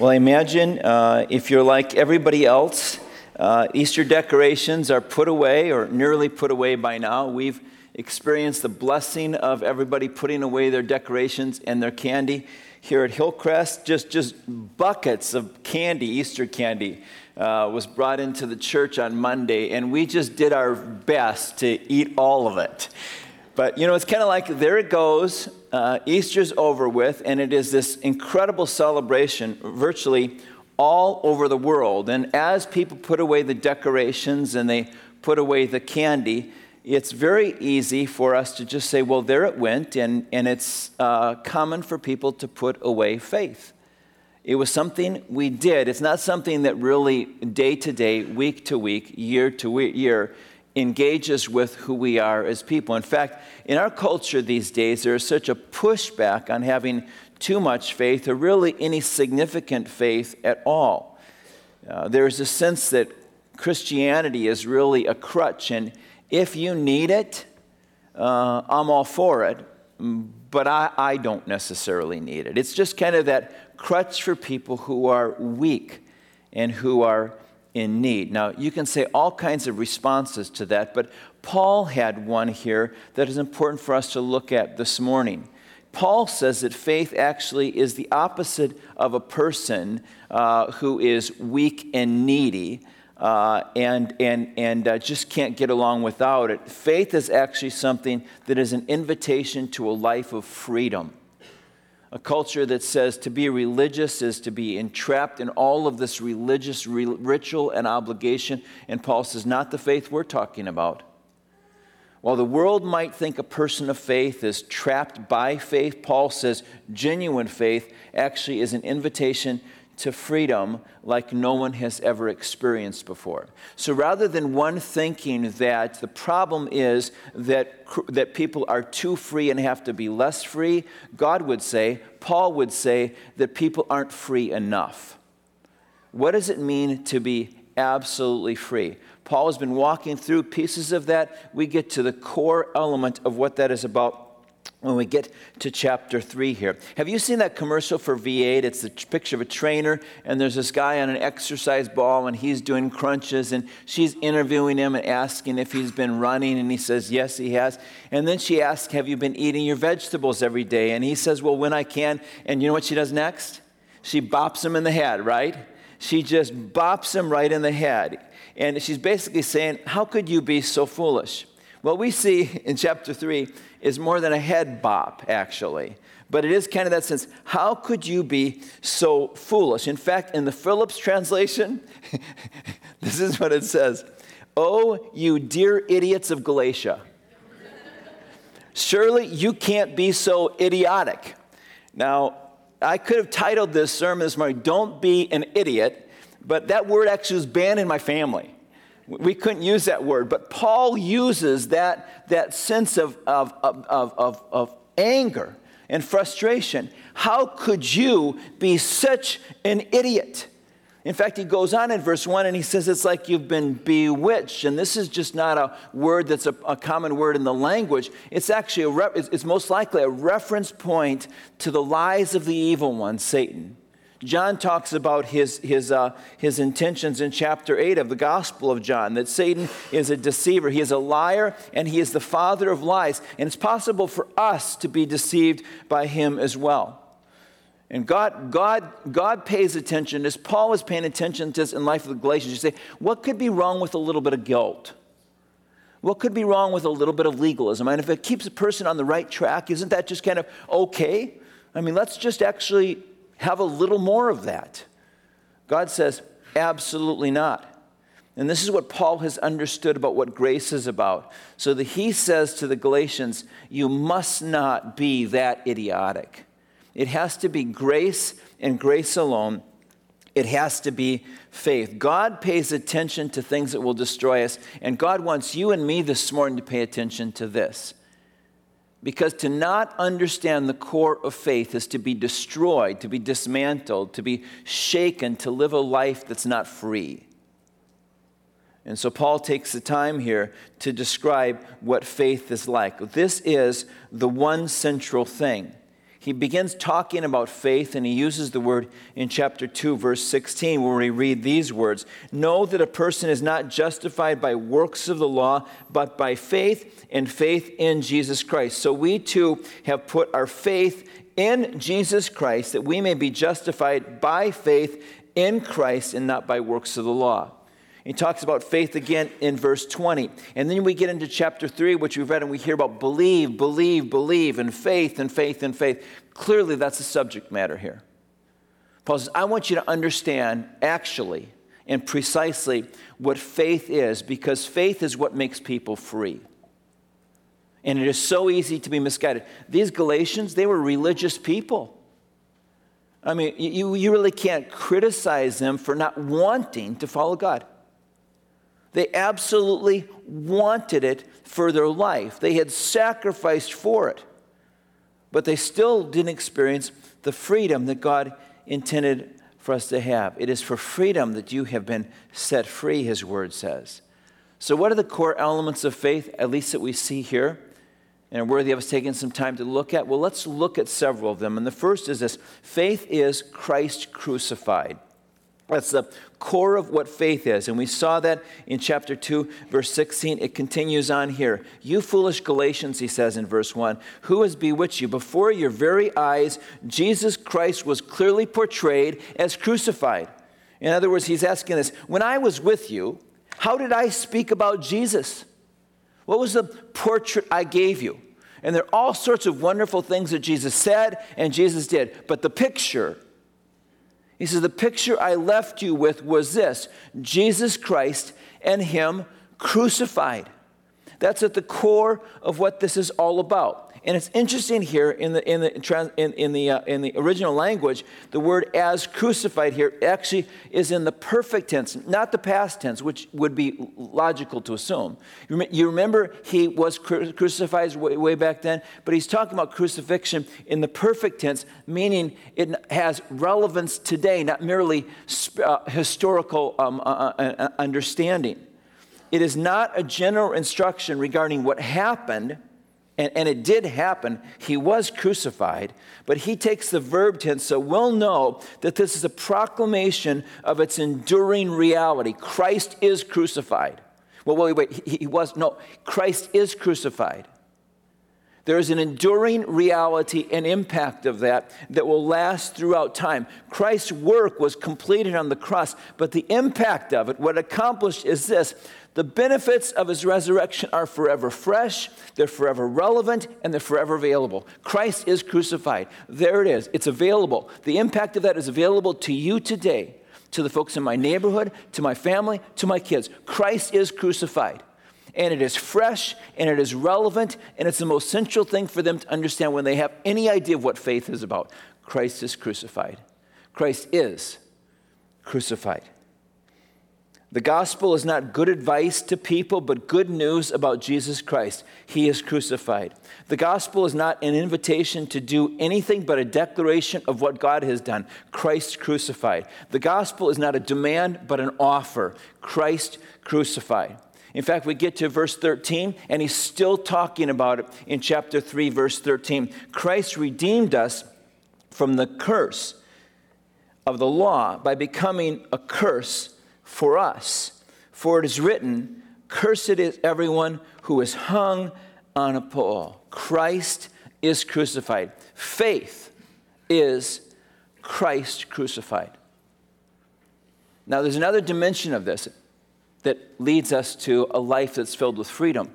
Well, I imagine uh, if you're like everybody else, uh, Easter decorations are put away or nearly put away by now. We've experienced the blessing of everybody putting away their decorations and their candy. Here at Hillcrest, just, just buckets of candy, Easter candy, uh, was brought into the church on Monday, and we just did our best to eat all of it. But you know, it's kind of like there it goes. Uh, Easter's over with, and it is this incredible celebration virtually all over the world. And as people put away the decorations and they put away the candy, it's very easy for us to just say, well, there it went, and, and it's uh, common for people to put away faith. It was something we did. It's not something that really day to day, week to week, year to year engages with who we are as people. In fact, in our culture these days, there is such a pushback on having too much faith or really any significant faith at all. Uh, there's a sense that Christianity is really a crutch, and if you need it, uh, I'm all for it, but I, I don't necessarily need it. It's just kind of that crutch for people who are weak and who are in need. Now, you can say all kinds of responses to that, but Paul had one here that is important for us to look at this morning. Paul says that faith actually is the opposite of a person uh, who is weak and needy uh, and, and, and uh, just can't get along without it. Faith is actually something that is an invitation to a life of freedom a culture that says to be religious is to be entrapped in all of this religious re- ritual and obligation. And Paul says, not the faith we're talking about. While the world might think a person of faith is trapped by faith, Paul says genuine faith actually is an invitation to freedom like no one has ever experienced before. So rather than one thinking that the problem is that, that people are too free and have to be less free, God would say, Paul would say, that people aren't free enough. What does it mean to be absolutely free? Paul has been walking through pieces of that. We get to the core element of what that is about when we get to chapter 3 here. Have you seen that commercial for V8? It's the picture of a trainer, and there's this guy on an exercise ball, and he's doing crunches, and she's interviewing him and asking if he's been running, and he says, Yes, he has. And then she asks, Have you been eating your vegetables every day? And he says, Well, when I can. And you know what she does next? She bops him in the head, right? She just bops him right in the head. And she's basically saying, How could you be so foolish? What we see in chapter 3 is more than a head bop, actually. But it is kind of that sense. How could you be so foolish? In fact, in the Phillips translation, this is what it says Oh, you dear idiots of Galatia. Surely you can't be so idiotic. Now, I could have titled this sermon this morning, Don't Be an Idiot, but that word actually was banned in my family. We couldn't use that word, but Paul uses that, that sense of, of, of, of, of anger and frustration. How could you be such an idiot? In fact, he goes on in verse 1 and he says it's like you've been bewitched. And this is just not a word that's a, a common word in the language. It's actually, a re- it's most likely a reference point to the lies of the evil one, Satan. John talks about his, his, uh, his intentions in chapter 8 of the Gospel of John that Satan is a deceiver, he is a liar, and he is the father of lies. And it's possible for us to be deceived by him as well. And God, God, God pays attention, as Paul is paying attention to this in Life of the Galatians. You say, what could be wrong with a little bit of guilt? What could be wrong with a little bit of legalism? And if it keeps a person on the right track, isn't that just kind of okay? I mean, let's just actually have a little more of that. God says, absolutely not. And this is what Paul has understood about what grace is about. So that he says to the Galatians, you must not be that idiotic. It has to be grace and grace alone. It has to be faith. God pays attention to things that will destroy us, and God wants you and me this morning to pay attention to this. Because to not understand the core of faith is to be destroyed, to be dismantled, to be shaken, to live a life that's not free. And so Paul takes the time here to describe what faith is like. This is the one central thing. He begins talking about faith and he uses the word in chapter 2, verse 16, where we read these words Know that a person is not justified by works of the law, but by faith and faith in Jesus Christ. So we too have put our faith in Jesus Christ that we may be justified by faith in Christ and not by works of the law. He talks about faith again in verse 20. And then we get into chapter 3, which we've read, and we hear about believe, believe, believe, and faith, and faith, and faith. Clearly, that's the subject matter here. Paul says, I want you to understand actually and precisely what faith is, because faith is what makes people free. And it is so easy to be misguided. These Galatians, they were religious people. I mean, you, you really can't criticize them for not wanting to follow God. They absolutely wanted it for their life, they had sacrificed for it. But they still didn't experience the freedom that God intended for us to have. It is for freedom that you have been set free, his word says. So, what are the core elements of faith, at least that we see here, and are worthy of us taking some time to look at? Well, let's look at several of them. And the first is this faith is Christ crucified. That's the core of what faith is. And we saw that in chapter 2, verse 16. It continues on here. You foolish Galatians, he says in verse 1, who has bewitched you? Before your very eyes, Jesus Christ was clearly portrayed as crucified. In other words, he's asking this When I was with you, how did I speak about Jesus? What was the portrait I gave you? And there are all sorts of wonderful things that Jesus said and Jesus did. But the picture he says, The picture I left you with was this Jesus Christ and Him crucified. That's at the core of what this is all about. And it's interesting here in the, in the, in, in the, uh, in the original language, the word as crucified here actually is in the perfect tense, not the past tense, which would be logical to assume. You remember he was crucified way, way back then, but he's talking about crucifixion in the perfect tense, meaning it has relevance today, not merely uh, historical um, uh, uh, uh, understanding. It is not a general instruction regarding what happened and, and, it did happen. He was crucified, but he takes the verb tense, so we'll know that this is a proclamation of its enduring reality. Christ is crucified. Well, wait, wait, he, he was, no, Christ is crucified. There is an enduring reality and impact of that that will last throughout time. Christ's work was completed on the cross, but the impact of it, what accomplished is this the benefits of his resurrection are forever fresh, they're forever relevant, and they're forever available. Christ is crucified. There it is. It's available. The impact of that is available to you today, to the folks in my neighborhood, to my family, to my kids. Christ is crucified. And it is fresh and it is relevant, and it's the most central thing for them to understand when they have any idea of what faith is about. Christ is crucified. Christ is crucified. The gospel is not good advice to people, but good news about Jesus Christ. He is crucified. The gospel is not an invitation to do anything but a declaration of what God has done. Christ crucified. The gospel is not a demand, but an offer. Christ crucified. In fact, we get to verse 13, and he's still talking about it in chapter 3, verse 13. Christ redeemed us from the curse of the law by becoming a curse for us. For it is written, Cursed is everyone who is hung on a pole. Christ is crucified. Faith is Christ crucified. Now, there's another dimension of this that leads us to a life that's filled with freedom,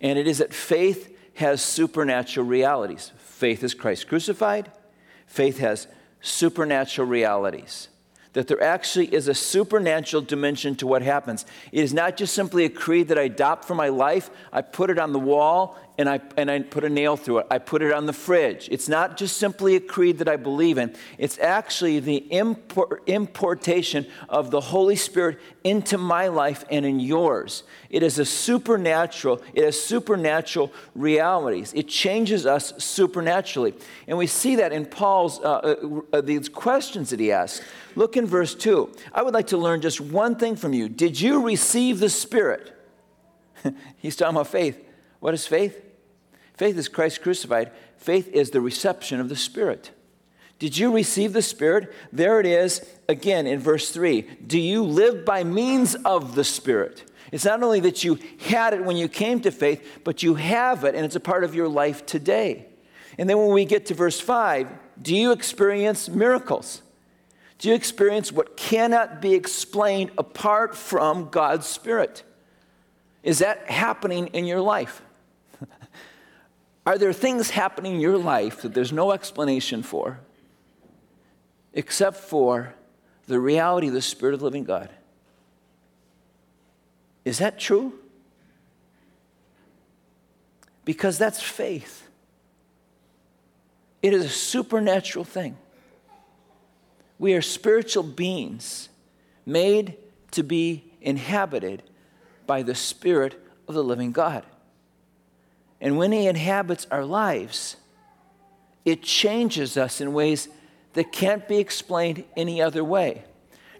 and it is that faith has supernatural realities. Faith is Christ crucified, faith has supernatural realities that there actually is a supernatural dimension to what happens. It is not just simply a creed that I adopt for my life, I put it on the wall and I, and I put a nail through it. I put it on the fridge. It's not just simply a creed that I believe in, it's actually the import, importation of the Holy Spirit into my life and in yours. It is a supernatural, it has supernatural realities. It changes us supernaturally. And we see that in Paul's, uh, uh, uh, these questions that he asks. Look in verse 2. I would like to learn just one thing from you. Did you receive the Spirit? He's talking about faith. What is faith? Faith is Christ crucified. faith is the reception of the Spirit. Did you receive the Spirit? There it is again in verse 3. Do you live by means of the Spirit? It's not only that you had it when you came to faith, but you have it and it's a part of your life today. And then when we get to verse 5, do you experience miracles? Do you experience what cannot be explained apart from God's Spirit? Is that happening in your life? Are there things happening in your life that there's no explanation for except for the reality of the Spirit of the living God? Is that true? Because that's faith. It is a supernatural thing. We are spiritual beings made to be inhabited by the Spirit of the living God. And when He inhabits our lives, it changes us in ways that can't be explained any other way.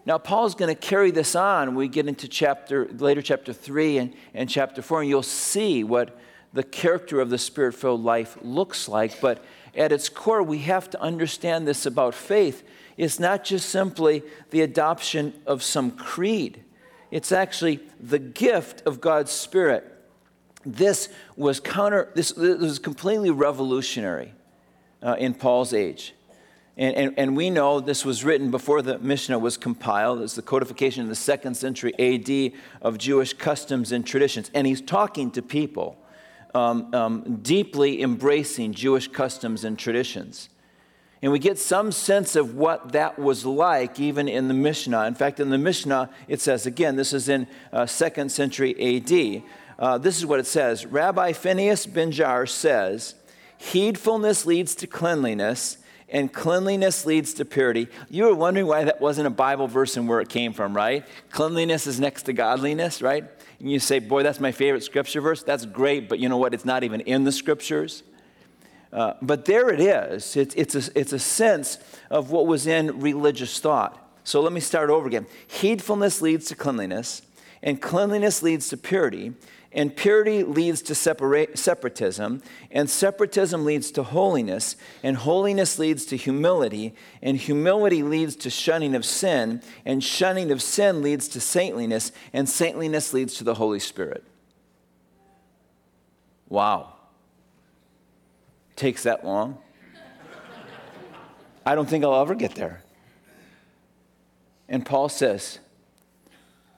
Now, Paul's going to carry this on. We get into chapter, later chapter 3 and, and chapter 4, and you'll see what the character of the spirit filled life looks like. But at its core, we have to understand this about faith. It's not just simply the adoption of some creed, it's actually the gift of God's Spirit. This was counter, this, this was completely revolutionary uh, in Paul's age. And, and, and, we know this was written before the Mishnah was compiled. It's the codification in the second century AD of Jewish customs and traditions. And he's talking to people um, um, deeply embracing Jewish customs and traditions. And we get some sense of what that was like even in the Mishnah. In fact, in the Mishnah, it says, again, this is in uh, second century AD. Uh, this is what it says Rabbi Phineas ben Jair says, Heedfulness leads to cleanliness, and cleanliness leads to purity. You were wondering why that wasn't a Bible verse and where it came from, right? Cleanliness is next to godliness, right? And you say, boy, that's my favorite scripture verse. That's great, but you know what? It's not even in the scriptures. Uh, but there it is. It's, a, it's a sense of what was in religious thought. So let me start over again. Heedfulness leads to cleanliness, and cleanliness leads to purity, and purity leads to separatism, and separatism leads to holiness, and holiness leads to humility, and humility leads to shunning of sin, and shunning of sin leads to saintliness, and saintliness leads to the Holy Spirit. Wow. Takes that long? I don't think I'll ever get there. And Paul says,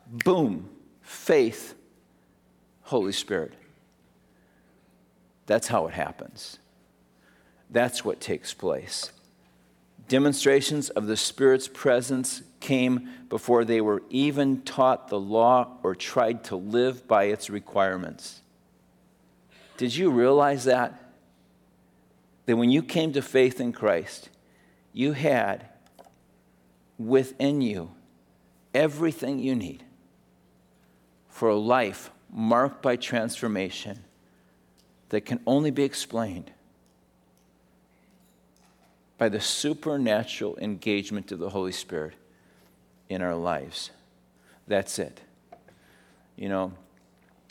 boom, faith Holy Spirit. That's how it happens. That's what takes place. Demonstrations of the Spirit's presence came before they were even taught the law or tried to live by its requirements. Did you realize that? That when you came to faith in Christ, you had within you everything you need for a life marked by transformation that can only be explained by the supernatural engagement of the Holy Spirit in our lives. That's it. You know,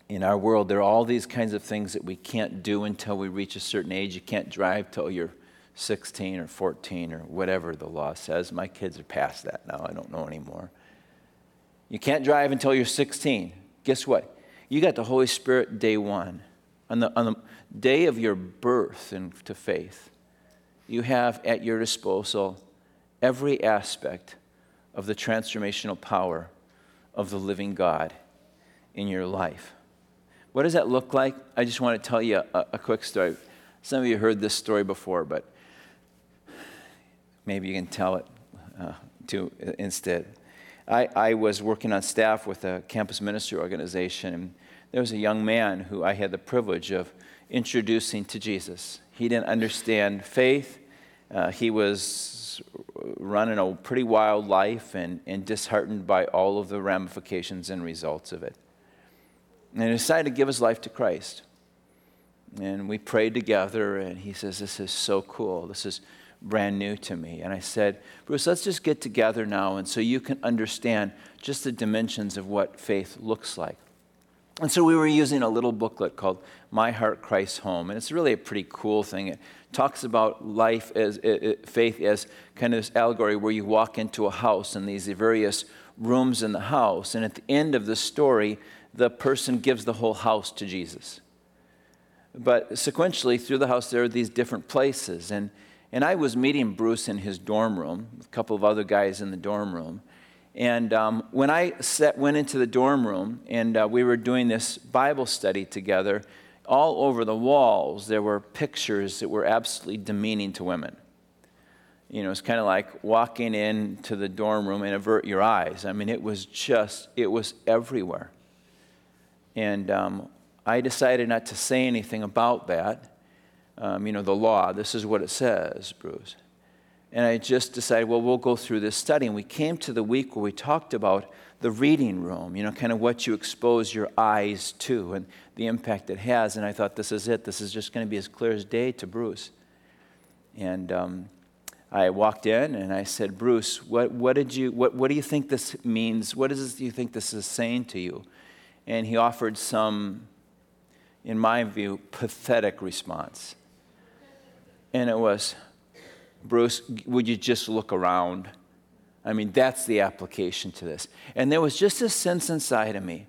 in our world, there are all these kinds of things that we can't do until we reach a certain age. You can't drive till you're 16 or 14 or whatever the law says. My kids are past that now. I don't know anymore. You can't drive until you're 16. Guess what? You got the Holy Spirit day one. On the, on the day of your birth into faith, you have at your disposal every aspect of the transformational power of the living God in your life. What does that look like? I just want to tell you a, a quick story. Some of you heard this story before, but maybe you can tell it uh, to, instead. I, I was working on staff with a campus ministry organization, and there was a young man who I had the privilege of introducing to Jesus. He didn't understand faith. Uh, he was running a pretty wild life and, and disheartened by all of the ramifications and results of it. And he decided to give his life to Christ. And we prayed together, and he says, This is so cool. This is brand new to me. And I said, Bruce, let's just get together now, and so you can understand just the dimensions of what faith looks like. And so we were using a little booklet called My Heart Christ Home. And it's really a pretty cool thing. It talks about life as faith as kind of this allegory where you walk into a house and these various rooms in the house. And at the end of the story, the person gives the whole house to Jesus. But sequentially, through the house, there are these different places. And, and I was meeting Bruce in his dorm room, a couple of other guys in the dorm room. And um, when I set, went into the dorm room and uh, we were doing this Bible study together, all over the walls there were pictures that were absolutely demeaning to women. You know, it's kind of like walking into the dorm room and avert your eyes. I mean, it was just, it was everywhere. And um, I decided not to say anything about that. Um, you know, the law, this is what it says, Bruce. And I just decided, well, we'll go through this study. And we came to the week where we talked about the reading room, you know, kind of what you expose your eyes to and the impact it has. And I thought, this is it. This is just going to be as clear as day to Bruce. And um, I walked in and I said, Bruce, what, what, did you, what, what do you think this means? What is do you think this is saying to you? And he offered some, in my view, pathetic response. And it was, Bruce, would you just look around? I mean, that's the application to this. And there was just a sense inside of me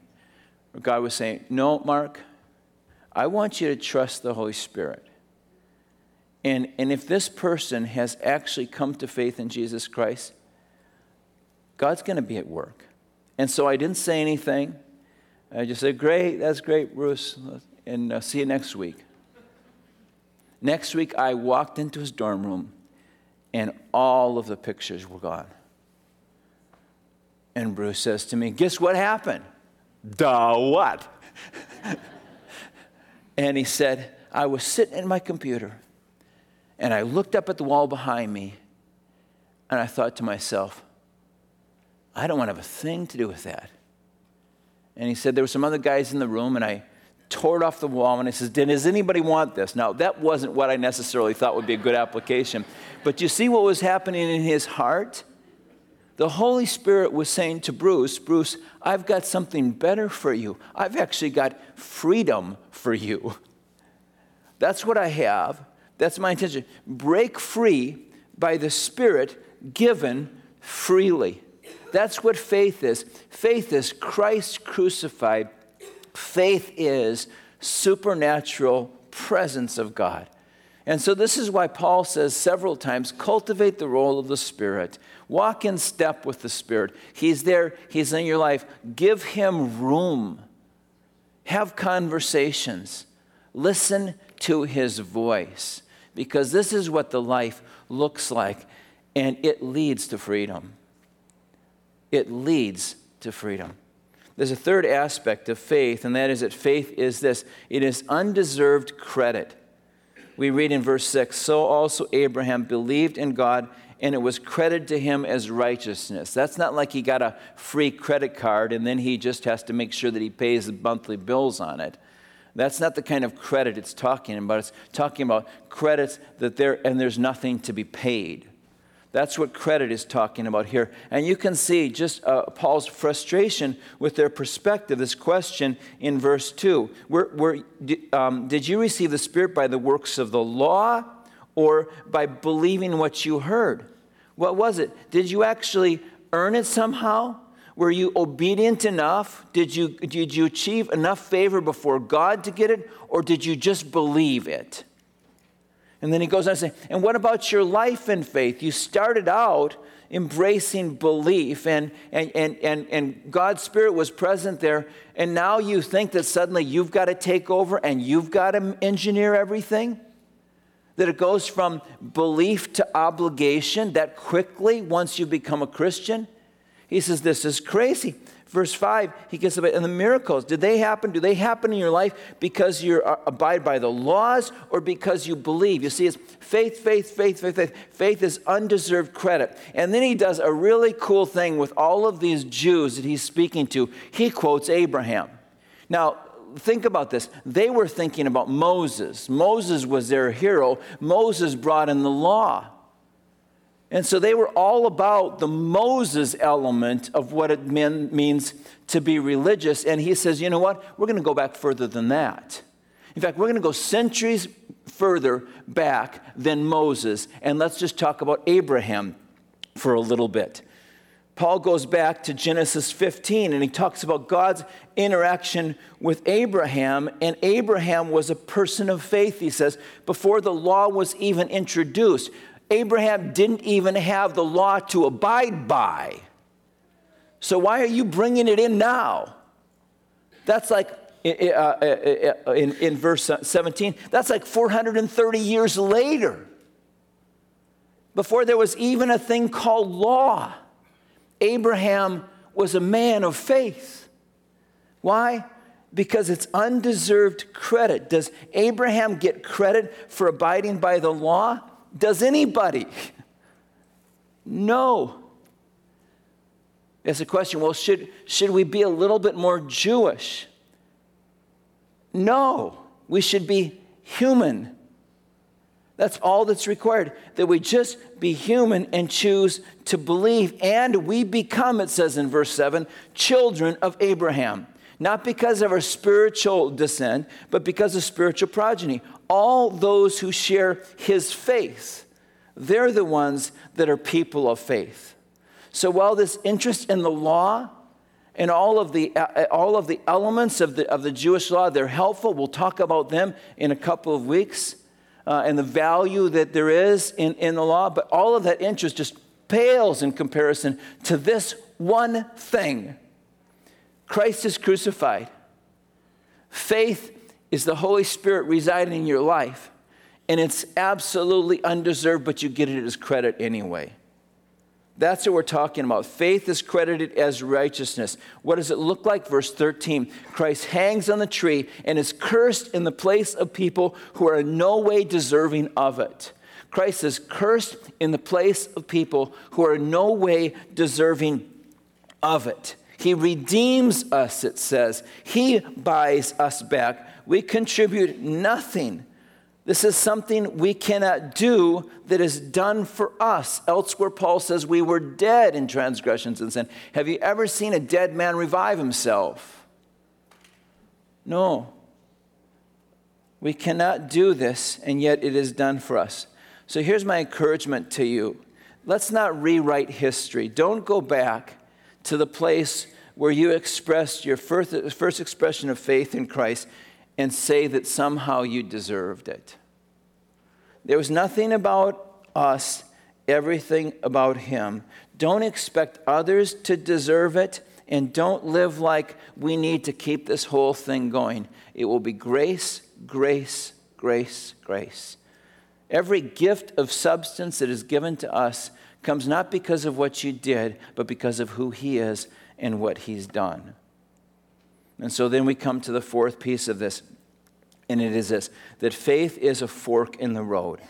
where God was saying, No, Mark, I want you to trust the Holy Spirit. And, and if this person has actually come to faith in Jesus Christ, God's going to be at work. And so I didn't say anything. I just said, Great, that's great, Bruce, and uh, see you next week. Next week, I walked into his dorm room and all of the pictures were gone. And Bruce says to me, Guess what happened? The what? and he said, I was sitting in my computer and I looked up at the wall behind me and I thought to myself, I don't want to have a thing to do with that. And he said, There were some other guys in the room and I tore it off the wall and he says, Does anybody want this? Now, that wasn't what I necessarily thought would be a good application. But you see what was happening in his heart? The Holy Spirit was saying to Bruce, Bruce, I've got something better for you. I've actually got freedom for you. That's what I have. That's my intention. Break free by the Spirit given freely. That's what faith is. Faith is Christ crucified Faith is supernatural presence of God. And so, this is why Paul says several times cultivate the role of the Spirit, walk in step with the Spirit. He's there, He's in your life. Give Him room, have conversations, listen to His voice, because this is what the life looks like, and it leads to freedom. It leads to freedom. There's a third aspect of faith, and that is that faith is this it is undeserved credit. We read in verse 6 So also Abraham believed in God, and it was credited to him as righteousness. That's not like he got a free credit card and then he just has to make sure that he pays the monthly bills on it. That's not the kind of credit it's talking about. It's talking about credits that there and there's nothing to be paid. That's what credit is talking about here. And you can see just uh, Paul's frustration with their perspective, this question in verse 2. Were, um, did you receive the Spirit by the works of the law or by believing what you heard? What was it? Did you actually earn it somehow? Were you obedient enough? Did you, did you achieve enough favor before God to get it? Or did you just believe it? And then he goes on to say, and what about your life in faith? You started out embracing belief, and, and, and, and, and God's Spirit was present there, and now you think that suddenly you've got to take over and you've got to engineer everything? That it goes from belief to obligation that quickly once you become a Christian? He says, This is crazy. Verse 5, he gets about, and the miracles, did they happen? Do they happen in your life because you abide by the laws or because you believe? You see, it's faith, faith, faith, faith, faith. Faith is undeserved credit. And then he does a really cool thing with all of these Jews that he's speaking to. He quotes Abraham. Now, think about this. They were thinking about Moses. Moses was their hero. Moses brought in the law. And so they were all about the Moses element of what it mean, means to be religious. And he says, you know what? We're going to go back further than that. In fact, we're going to go centuries further back than Moses, and let's just talk about Abraham for a little bit. Paul goes back to Genesis 15 and he talks about God's interaction with Abraham. And Abraham was a person of faith, he says, before the law was even introduced. Abraham didn't even have the law to abide by. So why are you bringing it in now? That's like uh, in, in verse 17, that's like 430 years later. Before there was even a thing called law, Abraham was a man of faith. Why? Because it's undeserved credit. Does Abraham get credit for abiding by the law? Does anybody? No. It's a question well, should, should we be a little bit more Jewish? No, we should be human. That's all that's required, that we just be human and choose to believe. And we become, it says in verse 7, children of Abraham. Not because of our spiritual descent, but because of spiritual progeny. All those who share his faith, they're the ones that are people of faith. So while this interest in the law and all of the, uh, all of the elements of the, of the Jewish law, they're helpful. We'll talk about them in a couple of weeks uh, and the value that there is in, in the law. But all of that interest just pales in comparison to this one thing Christ is crucified. Faith is the Holy Spirit residing in your life, and it's absolutely undeserved, but you get it as credit anyway. That's what we're talking about. Faith is credited as righteousness. What does it look like? Verse 13 Christ hangs on the tree and is cursed in the place of people who are in no way deserving of it. Christ is cursed in the place of people who are in no way deserving of it. He redeems us, it says. He buys us back. We contribute nothing this is something we cannot do that is done for us. Elsewhere, Paul says we were dead in transgressions and sin. Have you ever seen a dead man revive himself? No. We cannot do this, and yet it is done for us. So here's my encouragement to you let's not rewrite history. Don't go back to the place where you expressed your first, first expression of faith in Christ and say that somehow you deserved it. There was nothing about us, everything about Him. Don't expect others to deserve it, and don't live like we need to keep this whole thing going. It will be grace, grace, grace, grace. Every gift of substance that is given to us comes not because of what you did, but because of who He is and what He's done. And so then we come to the fourth piece of this, and it is this that faith is a fork in the road.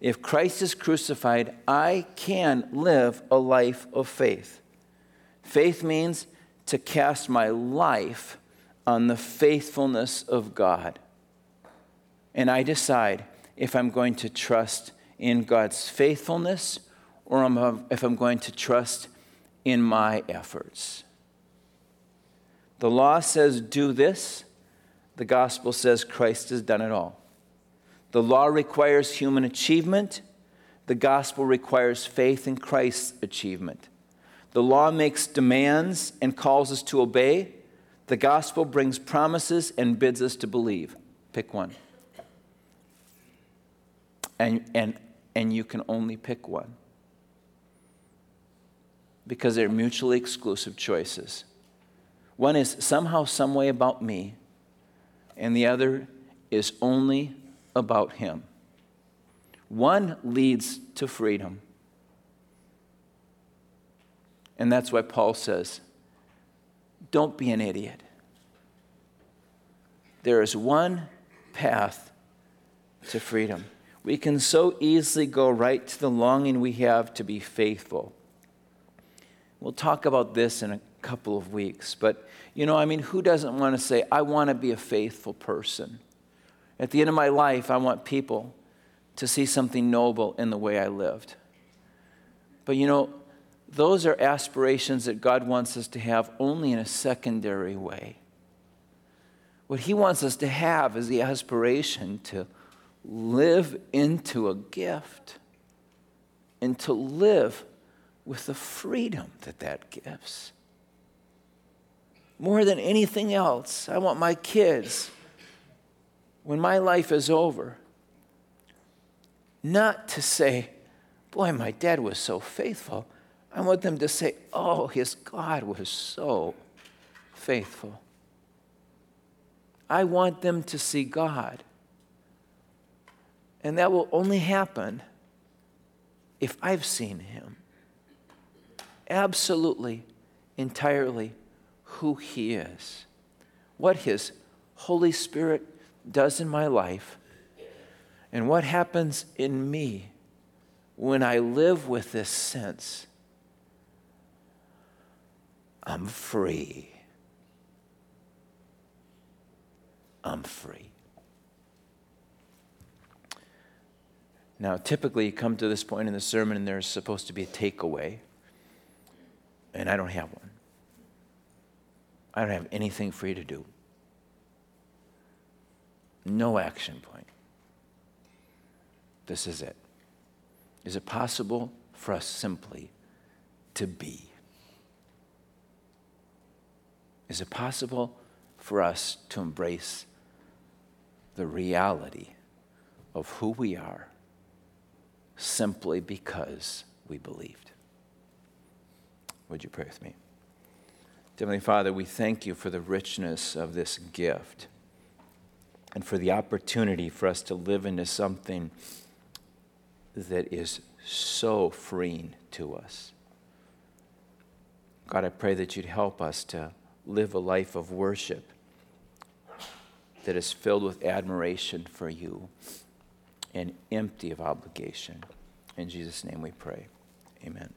If Christ is crucified, I can live a life of faith. Faith means to cast my life on the faithfulness of God. And I decide if I'm going to trust in God's faithfulness or if I'm going to trust in my efforts. The law says, do this. The gospel says, Christ has done it all. The law requires human achievement. The gospel requires faith in Christ's achievement. The law makes demands and calls us to obey. The gospel brings promises and bids us to believe. Pick one. And, and, and you can only pick one because they're mutually exclusive choices. One is somehow, some way about me, and the other is only about Him. One leads to freedom. And that's why Paul says, don't be an idiot. There is one path to freedom. We can so easily go right to the longing we have to be faithful. We'll talk about this in a couple of weeks. But, you know, I mean, who doesn't want to say, I want to be a faithful person? At the end of my life, I want people to see something noble in the way I lived. But, you know, those are aspirations that God wants us to have only in a secondary way. What He wants us to have is the aspiration to live into a gift and to live with the freedom that that gives. More than anything else, I want my kids, when my life is over, not to say, Boy, my dad was so faithful. I want them to say, Oh, his God was so faithful. I want them to see God. And that will only happen if I've seen him. Absolutely, entirely who he is, what his Holy Spirit does in my life, and what happens in me when I live with this sense I'm free. I'm free. Now, typically, you come to this point in the sermon and there's supposed to be a takeaway, and I don't have one. I don't have anything for you to do. No action point. This is it. Is it possible for us simply to be? Is it possible for us to embrace the reality of who we are simply because we believed? Would you pray with me? Heavenly Father, we thank you for the richness of this gift and for the opportunity for us to live into something that is so freeing to us. God, I pray that you'd help us to live a life of worship that is filled with admiration for you and empty of obligation. In Jesus' name we pray. Amen.